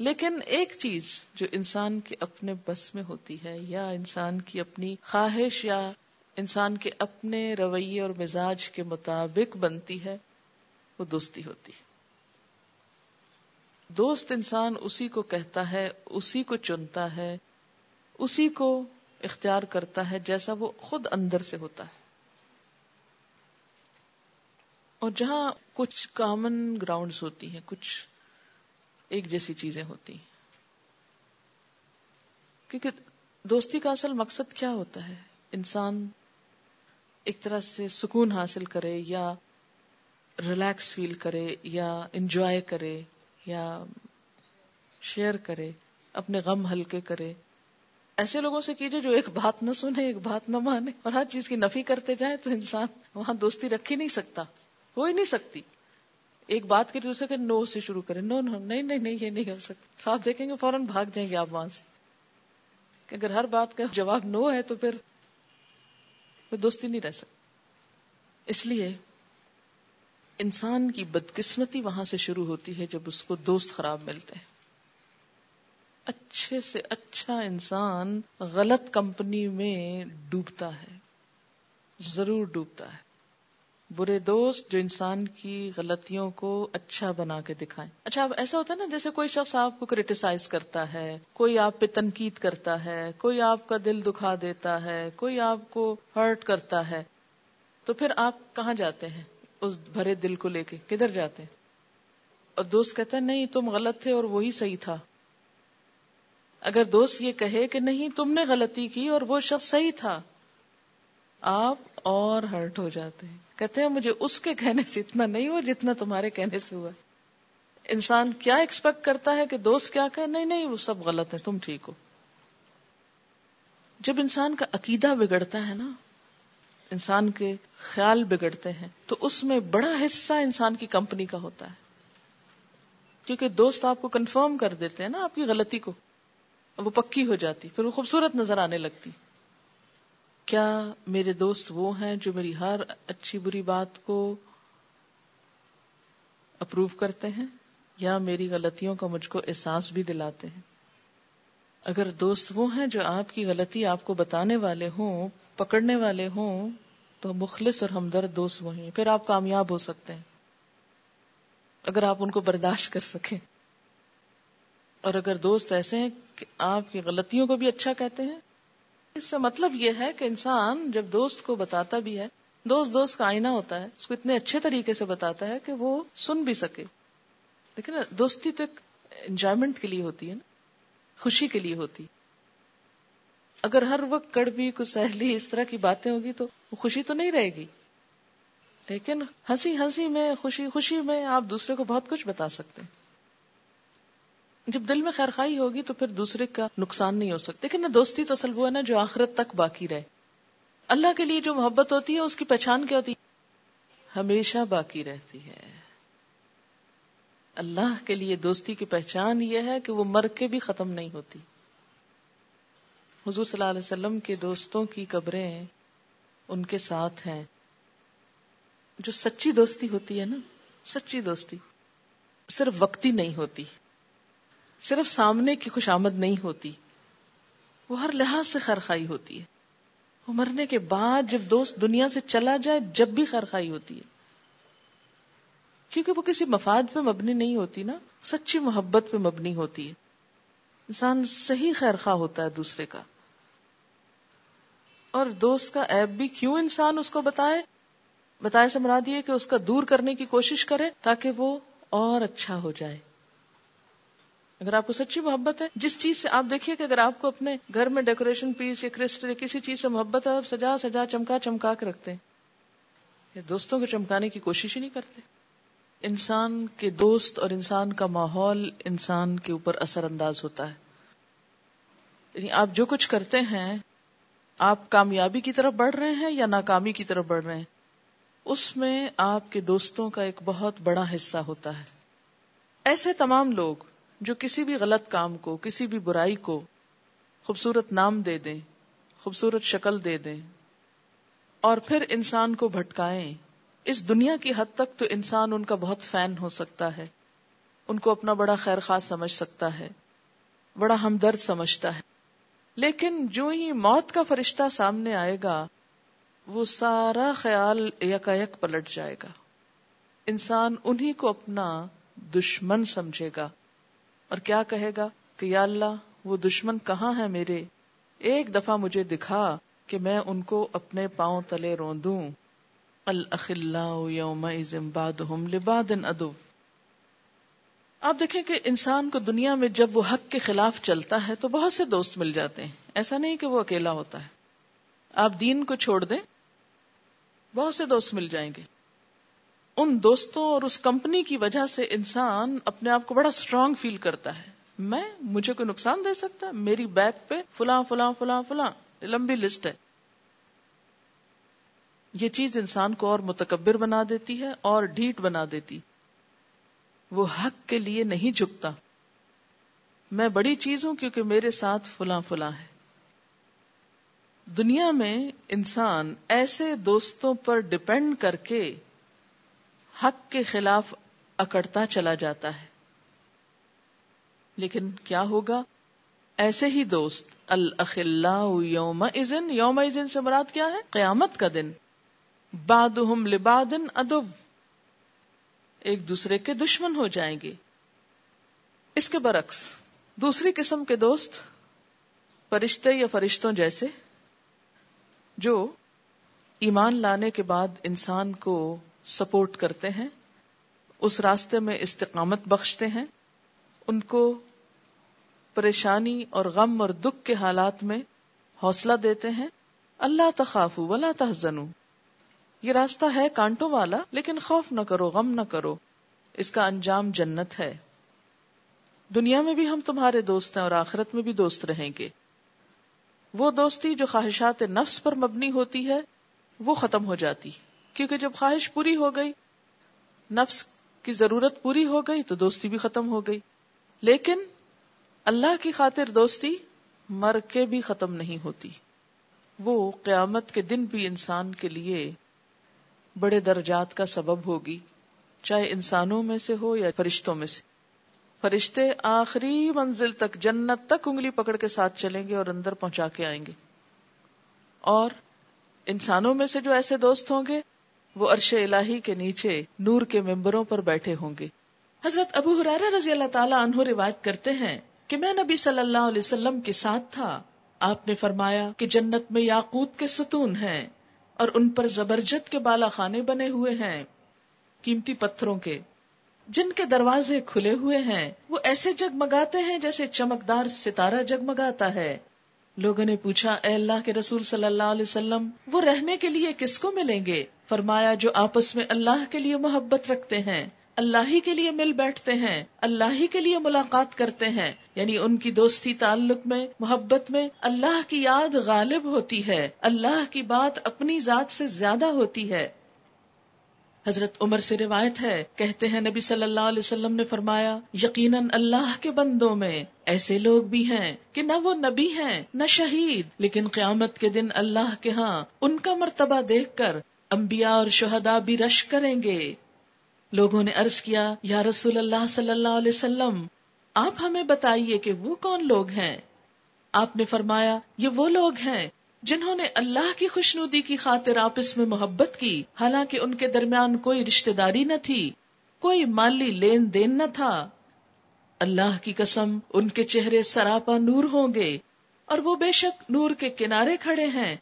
لیکن ایک چیز جو انسان کے اپنے بس میں ہوتی ہے یا انسان کی اپنی خواہش یا انسان کے اپنے رویے اور مزاج کے مطابق بنتی ہے، وہ دوستی ہوتی ہے۔ دوست انسان اسی کو کہتا ہے، اسی کو چنتا ہے، اسی کو اختیار کرتا ہے جیسا وہ خود اندر سے ہوتا ہے۔ اور جہاں کچھ کامن گراؤنڈز ہوتی ہیں، کچھ ایک جیسی چیزیں ہوتی کیونکہ دوستی کا اصل مقصد کیا ہوتا ہے؟ انسان ایک طرح سے سکون حاصل کرے یا ریلیکس فیل کرے یا انجوائے کرے یا شیئر کرے، اپنے غم ہلکے کرے۔ ایسے لوگوں سے کیجیے جو ایک بات نہ سنے، ایک بات نہ مانے اور ہر چیز کی نفی کرتے جائے تو انسان وہاں دوستی رکھ ہی نہیں سکتا، ہو ہی نہیں سکتی۔ ایک بات کے دوسرے کے نو سے شروع کریں۔ نو نو، نہیں نہیں نہیں، یہ نہیں ہو سکتا۔ تو آپ دیکھیں گے فوراً بھاگ جائیں گے آپ وہاں سے۔ کہ اگر ہر بات کا جواب نو ہے تو پھر دوستی نہیں رہ سکتی۔ اس لیے انسان کی بدقسمتی وہاں سے شروع ہوتی ہے جب اس کو دوست خراب ملتے ہیں۔ اچھے سے اچھا انسان غلط کمپنی میں ڈوبتا ہے۔ ضرور ڈوبتا ہے۔ برے دوست جو انسان کی غلطیوں کو اچھا بنا کے دکھائیں۔ اچھا اب ایسا ہوتا ہے نا، جیسے کوئی شخص آپ کو کریٹیسائز کرتا ہے، کوئی آپ پہ تنقید کرتا ہے، کوئی آپ کا دل دکھا دیتا ہے، کوئی آپ کو ہرٹ کرتا ہے، تو پھر آپ کہاں جاتے ہیں؟ اس بھرے دل کو لے کے کدھر جاتے ہیں؟ اور دوست کہتا ہے، نہیں، تم غلط تھے اور وہی صحیح تھا۔ اگر دوست یہ کہے کہ نہیں، تم نے غلطی کی اور وہ شخص صحیح تھا، آپ اور ہرٹ ہو جاتے ہیں۔ کہتے ہیں، مجھے اس کے کہنے سے اتنا نہیں ہوا جتنا تمہارے کہنے سے ہوا۔ انسان کیا ایکسپیکٹ کرتا ہے کہ دوست کیا کہ نہیں نہیں، وہ سب غلط ہے، تم ٹھیک ہو۔ جب انسان کا عقیدہ بگڑتا ہے نا، انسان کے خیال بگڑتے ہیں، تو اس میں بڑا حصہ انسان کی کمپنی کا ہوتا ہے۔ کیونکہ دوست آپ کو کنفرم کر دیتے ہیں نا، آپ کی غلطی کو۔ وہ پکی ہو جاتی، پھر وہ خوبصورت نظر آنے لگتی۔ کیا میرے دوست وہ ہیں جو میری ہر اچھی بری بات کو اپروو کرتے ہیں یا میری غلطیوں کا مجھ کو احساس بھی دلاتے ہیں؟ اگر دوست وہ ہیں جو آپ کی غلطی آپ کو بتانے والے ہوں، پکڑنے والے ہوں، تو مخلص اور ہمدرد دوست وہی پھر آپ کامیاب ہو سکتے ہیں، اگر آپ ان کو برداشت کر سکیں۔ اور اگر دوست ایسے ہیں کہ آپ کی غلطیوں کو بھی اچھا کہتے ہیں اس سے مطلب یہ ہے کہ انسان جب دوست کو بتاتا بھی ہے، دوست دوست کا آئینہ ہوتا ہے، اس کو اتنے اچھے طریقے سے بتاتا ہے کہ وہ سن بھی سکے۔ لیکن دوستی تو ایک انجوائمنٹ کے لیے ہوتی ہے نا، خوشی کے لیے ہوتی اگر ہر وقت کڑبی کو سہلی اس طرح کی باتیں ہوگی تو خوشی تو نہیں رہے گی۔ لیکن ہنسی ہنسی میں، خوشی خوشی میں آپ دوسرے کو بہت کچھ بتا سکتے ہیں۔ جب دل میں خیر خائی ہوگی تو پھر دوسرے کا نقصان نہیں ہو سکتا۔ لیکن دوستی تو اصل وہ ہے نا جو آخرت تک باقی رہے۔ اللہ کے لیے جو محبت ہوتی ہے، اس کی پہچان کیا ہوتی ہے؟ ہمیشہ باقی رہتی ہے۔ اللہ کے لیے دوستی کی پہچان یہ ہے کہ وہ مر کے بھی ختم نہیں ہوتی۔ حضور صلی اللہ علیہ وسلم کے دوستوں کی قبریں ان کے ساتھ ہیں۔ جو سچی دوستی ہوتی ہے نا، سچی دوستی صرف وقتی نہیں ہوتی۔ صرف سامنے کی خوشامد نہیں ہوتی۔ وہ ہر لحاظ سے خرخائی ہوتی ہے۔ وہ مرنے کے بعد جب دوست دنیا سے چلا جائے، جب بھی خرخائی ہوتی ہے۔ کیونکہ وہ کسی مفاد پہ مبنی نہیں ہوتی نا، سچی محبت پہ مبنی ہوتی ہے۔ انسان صحیح خیر خواہ ہوتا ہے دوسرے کا۔ اور دوست کا ایب بھی کیوں انسان اس کو بتائے؟ بتائے سے مراد یہ کہ اس کا دور کرنے کی کوشش کرے تاکہ وہ اور اچھا ہو جائے۔ اگر آپ کو سچی محبت ہے، جس چیز سے آپ دیکھیے کہ اگر آپ کو اپنے گھر میں ڈیکوریشن پیس یا کرسٹل یا کسی چیز سے محبت ہے، آپ سجا سجا چمکا چمکا کے رکھتے ہیں۔ یا دوستوں کو چمکانے کی کوشش ہی نہیں کرتے۔ انسان کے دوست اور انسان کا ماحول انسان کے اوپر اثر انداز ہوتا ہے۔ یعنی آپ جو کچھ کرتے ہیں، آپ کامیابی کی طرف بڑھ رہے ہیں یا ناکامی کی طرف بڑھ رہے ہیں؟ اس میں آپ کے دوستوں کا ایک بہت بڑا حصہ ہوتا ہے۔ ایسے تمام لوگ جو کسی بھی غلط کام کو، کسی بھی برائی کو خوبصورت نام دے دیں، خوبصورت شکل دے دیں اور پھر انسان کو بھٹکائیں۔ اس دنیا کی حد تک تو انسان ان کا بہت فین ہو سکتا ہے۔ ان کو اپنا بڑا خیر خاص سمجھ سکتا ہے، بڑا ہمدرد سمجھتا ہے۔ لیکن جو ہی موت کا فرشتہ سامنے آئے گا، وہ سارا خیال یکا یک پلٹ جائے گا۔ انسان انہی کو اپنا دشمن سمجھے گا۔ اور کیا کہے گا کہ یا اللہ، وہ دشمن کہاں ہے میرے؟ ایک دفعہ مجھے دکھا کہ میں ان کو اپنے پاؤں تلے روندوں۔ یوم ادو آپ دیکھیں کہ انسان کو دنیا میں جب وہ حق کے خلاف چلتا ہے تو بہت سے دوست مل جاتے ہیں۔ ایسا نہیں کہ وہ اکیلا ہوتا ہے۔ آپ دین کو چھوڑ دیں، بہت سے دوست مل جائیں گے۔ ان دوستوں اور اس کمپنی کی وجہ سے انسان اپنے آپ کو بڑا اسٹرانگ فیل کرتا ہے۔ میں، مجھے کوئی نقصان دے سکتا میری بیک پہ فلاں فلاں فلاں فلاں، لمبی لسٹ ہے۔ یہ چیز انسان کو اور متکبر بنا دیتی ہے اور ڈھیٹ بنا دیتی۔ وہ حق کے لیے نہیں جھکتا۔ میں بڑی چیز ہوں کیونکہ میرے ساتھ فلاں فلاں ہے۔ دنیا میں انسان ایسے دوستوں پر ڈپینڈ کر کے حق کے خلاف اکڑتا چلا جاتا ہے۔ لیکن کیا ہوگا؟ ایسے ہی دوست الخلا یوم ازن یوم ازن سے مراد کیا ہے؟ قیامت کا دن۔ باد لبادن ادب ایک دوسرے کے دشمن ہو جائیں گے۔ اس کے برعکس، دوسری قسم کے دوست، فرشتے یا فرشتوں جیسے، جو ایمان لانے کے بعد انسان کو سپورٹ کرتے ہیں، اس راستے میں استقامت بخشتے ہیں۔ ان کو پریشانی اور غم اور دکھ کے حالات میں حوصلہ دیتے ہیں۔ اللہ تخاف ولا تحزنو۔ یہ راستہ ہے کانٹوں والا، لیکن خوف نہ کرو، غم نہ کرو۔ اس کا انجام جنت ہے۔ دنیا میں بھی ہم تمہارے دوست ہیں اور آخرت میں بھی دوست رہیں گے۔ وہ دوستی جو خواہشات نفس پر مبنی ہوتی ہے، وہ ختم ہو جاتی۔ کیونکہ جب خواہش پوری ہو گئی، نفس کی ضرورت پوری ہو گئی تو دوستی بھی ختم ہو گئی۔ لیکن اللہ کی خاطر دوستی مر کے بھی ختم نہیں ہوتی۔ وہ قیامت کے دن بھی انسان کے لیے بڑے درجات کا سبب ہوگی، چاہے انسانوں میں سے ہو یا فرشتوں میں سے۔ فرشتے آخری منزل تک، جنت تک انگلی پکڑ کے ساتھ چلیں گے اور اندر پہنچا کے آئیں گے۔ اور انسانوں میں سے جو ایسے دوست ہوں گے وہ عرش الہی کے نیچے نور کے ممبروں پر بیٹھے ہوں گے۔ حضرت ابو حرارہ رضی اللہ تعالیٰ عنہ روایت کرتے ہیں کہ میں نبی صلی اللہ علیہ وسلم کے ساتھ تھا۔ آپ نے فرمایا کہ جنت میں یاقوت کے ستون ہیں اور ان پر زبرجت کے بالا خانے بنے ہوئے ہیں، قیمتی پتھروں کے۔ جن کے دروازے کھلے ہوئے ہیں، وہ ایسے جگمگاتے ہیں جیسے چمکدار ستارہ جگمگاتا ہے۔ لوگوں نے پوچھا، اے اللہ کے رسول صلی اللہ علیہ وسلم، وہ رہنے کے لیے کس کو ملیں گے؟ فرمایا، جو آپس میں اللہ کے لیے محبت رکھتے ہیں، اللہ ہی کے لیے مل بیٹھتے ہیں، اللہ ہی کے لیے ملاقات کرتے ہیں۔ یعنی ان کی دوستی تعلق میں، محبت میں اللہ کی یاد غالب ہوتی ہے، اللہ کی بات اپنی ذات سے زیادہ ہوتی ہے۔ حضرت عمر سے روایت ہے، کہتے ہیں نبی صلی اللہ علیہ وسلم نے فرمایا، یقیناً اللہ کے بندوں میں ایسے لوگ بھی ہیں کہ نہ وہ نبی ہیں، نہ شہید۔ لیکن قیامت کے دن اللہ کے ہاں ان کا مرتبہ دیکھ کر انبیاء اور شہداء بھی رش کریں گے۔ لوگوں نے عرض کیا، یا رسول اللہ صلی اللہ علیہ وسلم، آپ ہمیں بتائیے کہ وہ کون لوگ ہیں؟ آپ نے فرمایا، یہ وہ لوگ ہیں جنہوں نے اللہ کی خوشنودی کی خاطر آپس میں محبت کی، حالانکہ ان کے درمیان کوئی رشتہ داری نہ تھی، کوئی مالی لین دین نہ تھا۔ اللہ کی قسم، ان کے چہرے سراپا نور ہوں گے، اور وہ بے شک نور کے کنارے کھڑے ہیں۔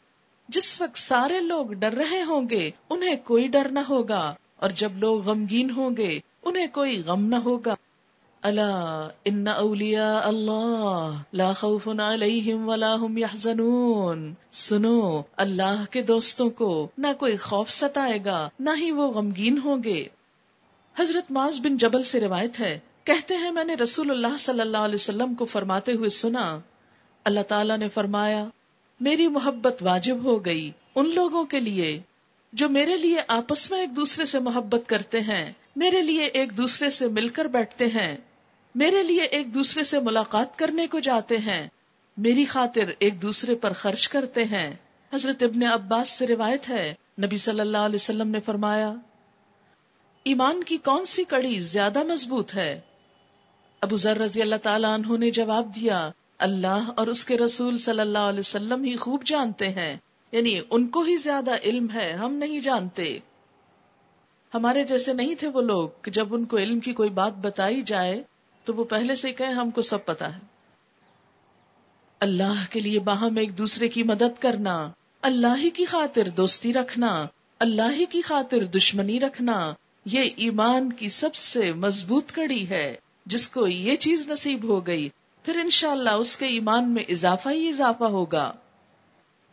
جس وقت سارے لوگ ڈر رہے ہوں گے، انہیں کوئی ڈر نہ ہوگا، اور جب لوگ غمگین ہوں گے، انہیں کوئی غم نہ ہوگا۔ اللہ ان اولیاء اللہ لا خوف علیہم ولا هم يحزنون. سنو، اللہ کے دوستوں کو نہ کوئی خوف ستائے گا، نہ ہی وہ غمگین ہوں گے۔ حضرت معاذ بن جبل سے روایت ہے، کہتے ہیں، میں نے رسول اللہ صلی اللہ علیہ وسلم کو فرماتے ہوئے سنا۔ اللہ تعالیٰ نے فرمایا، میری محبت واجب ہو گئی ان لوگوں کے لیے جو میرے لیے آپس میں ایک دوسرے سے محبت کرتے ہیں، میرے لیے ایک دوسرے سے مل کر بیٹھتے ہیں۔ میرے لیے ایک دوسرے سے ملاقات کرنے کو جاتے ہیں۔ میری خاطر ایک دوسرے پر خرچ کرتے ہیں۔ حضرت ابن عباس سے روایت ہے، نبی صلی اللہ علیہ وسلم نے فرمایا، ایمان کی کون سی کڑی زیادہ مضبوط ہے؟ ابو ذر رضی اللہ تعالیٰ عنہ نے جواب دیا، اللہ اور اس کے رسول صلی اللہ علیہ وسلم ہی خوب جانتے ہیں۔ یعنی ان کو ہی زیادہ علم ہے، ہم نہیں جانتے۔ ہمارے جیسے نہیں تھے وہ لوگ کہ جب ان کو علم کی کوئی بات بتائی جائے تو وہ پہلے سے کہیں ہم کو سب پتا ہے۔ اللہ کے لیے باہم ایک دوسرے کی مدد کرنا، اللہ ہی کی خاطر دوستی رکھنا، اللہ ہی کی خاطر دشمنی رکھنا، یہ ایمان کی سب سے مضبوط کڑی ہے۔ جس کو یہ چیز نصیب ہو گئی، پھر انشاءاللہ اس کے ایمان میں اضافہ ہی اضافہ ہوگا۔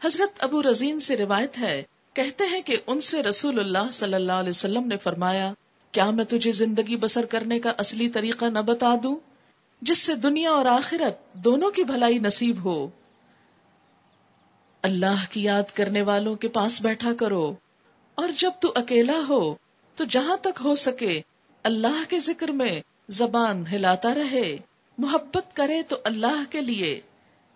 حضرت ابو رزین سے روایت ہے، کہتے ہیں کہ ان سے رسول اللہ صلی اللہ علیہ وسلم نے فرمایا کیا میں تجھے زندگی بسر کرنے کا اصلی طریقہ نہ بتا دوں؟ جس سے دنیا اور آخرت دونوں کی بھلائی نصیب ہو۔ اللہ کی یاد کرنے والوں کے پاس بیٹھا کرو۔ اور جب تو اکیلا ہو، تو جہاں تک ہو سکے، اللہ کے ذکر میں زبان ہلاتا رہے۔ محبت کرے تو اللہ کے لیے۔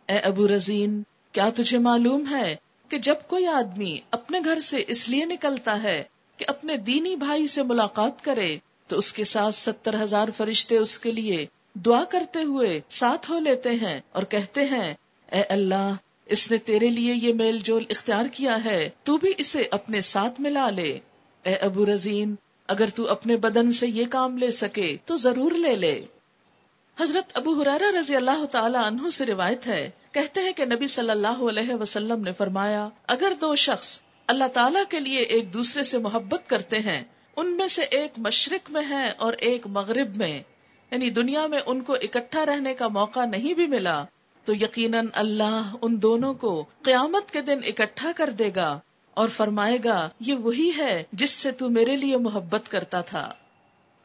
اے ابو رزین، کیا تجھے معلوم ہے کہ جب کوئی آدمی اپنے گھر سے اس لیے نکلتا ہے کہ اپنے دینی بھائی سے ملاقات کرے تو اس کے ساتھ ستر ہزار فرشتے اس کے لیے دعا کرتے ہوئے ساتھ ہو لیتے ہیں اور کہتے ہیں، اے اللہ، اس نے تیرے لیے یہ میل جول اختیار کیا ہے، تو بھی اسے اپنے ساتھ ملا لے۔ اے ابو رزین، اگر تو اپنے بدن سے یہ کام لے سکے تو ضرور لے لے۔ حضرت ابو حرارہ رضی اللہ تعالی عنہ سے روایت ہے، کہتے ہیں کہ نبی صلی اللہ علیہ وسلم نے فرمایا، اگر دو شخص اللہ تعالیٰ کے لیے ایک دوسرے سے محبت کرتے ہیں، ان میں سے ایک مشرق میں ہے اور ایک مغرب میں۔ یعنی دنیا میں ان کو اکٹھا رہنے کا موقع نہیں بھی ملا، تو یقیناً اللہ ان دونوں کو قیامت کے دن اکٹھا کر دے گا اور فرمائے گا، یہ وہی ہے جس سے تو میرے لیے محبت کرتا تھا۔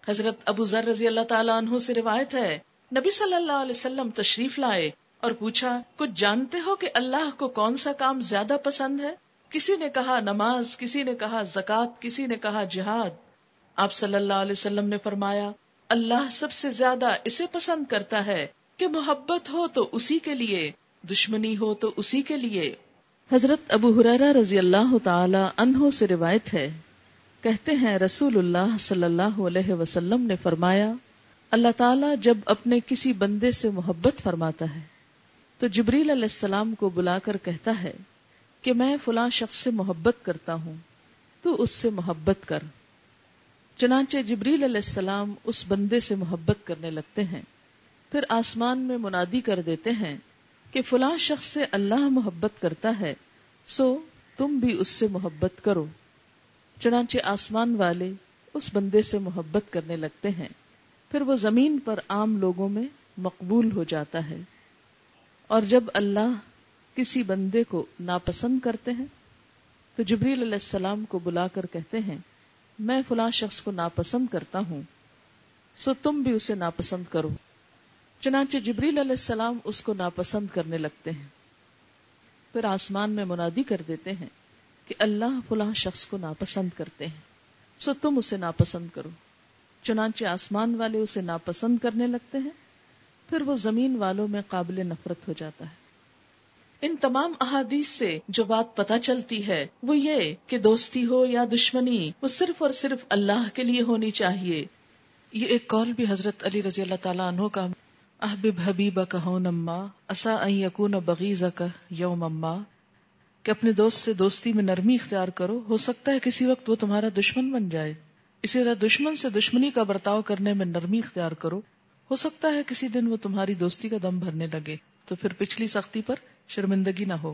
حضرت ابو ذر رضی اللہ تعالیٰ عنہ سے روایت ہے، نبی صلی اللہ علیہ وسلم تشریف لائے اور پوچھا، کچھ جانتے ہو کہ اللہ کو کون سا کام زیادہ پسند ہے؟ کسی نے کہا نماز، کسی نے کہا زکات کسی نے کہا جہاد۔ آپ صلی اللہ علیہ وسلم نے فرمایا، اللہ سب سے زیادہ اسے پسند کرتا ہے کہ محبت ہو تو اسی کے لیے، دشمنی ہو تو اسی کے لیے۔ حضرت ابو حرارہ رضی اللہ تعالی عنہ سے روایت ہے۔ کہتے ہیں، رسول اللہ صلی اللہ علیہ وسلم نے فرمایا، اللہ تعالیٰ جب اپنے کسی بندے سے محبت فرماتا ہے، تو جبریل علیہ السلام کو بلا کر کہتا ہے کہ میں فلاں شخص سے محبت کرتا ہوں، تو اس سے محبت کر۔ چنانچہ جبریل علیہ السلام اس بندے سے محبت کرنے لگتے ہیں، پھر آسمان میں منادی کر دیتے ہیں کہ فلاں شخص سے اللہ محبت کرتا ہے، سو تم بھی اس سے محبت کرو۔ چنانچہ آسمان والے اس بندے سے محبت کرنے لگتے ہیں، پھر وہ زمین پر عام لوگوں میں مقبول ہو جاتا ہے۔ اور جب اللہ کسی بندے کو ناپسند کرتے ہیں تو جبریل علیہ السلام کو بلا کر کہتے ہیں، میں فلاں شخص کو ناپسند کرتا ہوں، سو تم بھی اسے ناپسند کرو۔ چنانچہ جبریل علیہ السلام اس کو ناپسند کرنے لگتے ہیں۔ پھر آسمان میں منادی کر دیتے ہیں کہ اللہ فلاں شخص کو ناپسند کرتے ہیں، سو تم اسے ناپسند کرو۔ چنانچہ آسمان والے اسے ناپسند کرنے لگتے ہیں، پھر وہ زمین والوں میں قابل نفرت ہو جاتا ہے۔ ان تمام احادیث سے جو بات پتا چلتی ہے، وہ یہ کہ دوستی ہو یا دشمنی، وہ صرف اور صرف اللہ کے لیے ہونی چاہیے۔ یہ ایک کال بھی حضرت علی رضی اللہ تعالیٰ عنہ کا احبب حبیب کا ہو نما اصا یقون بغیز کا یوم اما۔ کہ اپنے دوست سے دوستی میں نرمی اختیار کرو، ہو سکتا ہے کسی وقت وہ تمہارا دشمن بن جائے۔ اسی طرح دشمن سے دشمنی کا برتاؤ کرنے میں نرمی اختیار کرو۔ ہو سکتا ہے کسی دن وہ تمہاری دوستی کا دم بھرنے لگے۔ تو پھر پچھلی سختی پر شرمندگی نہ ہو۔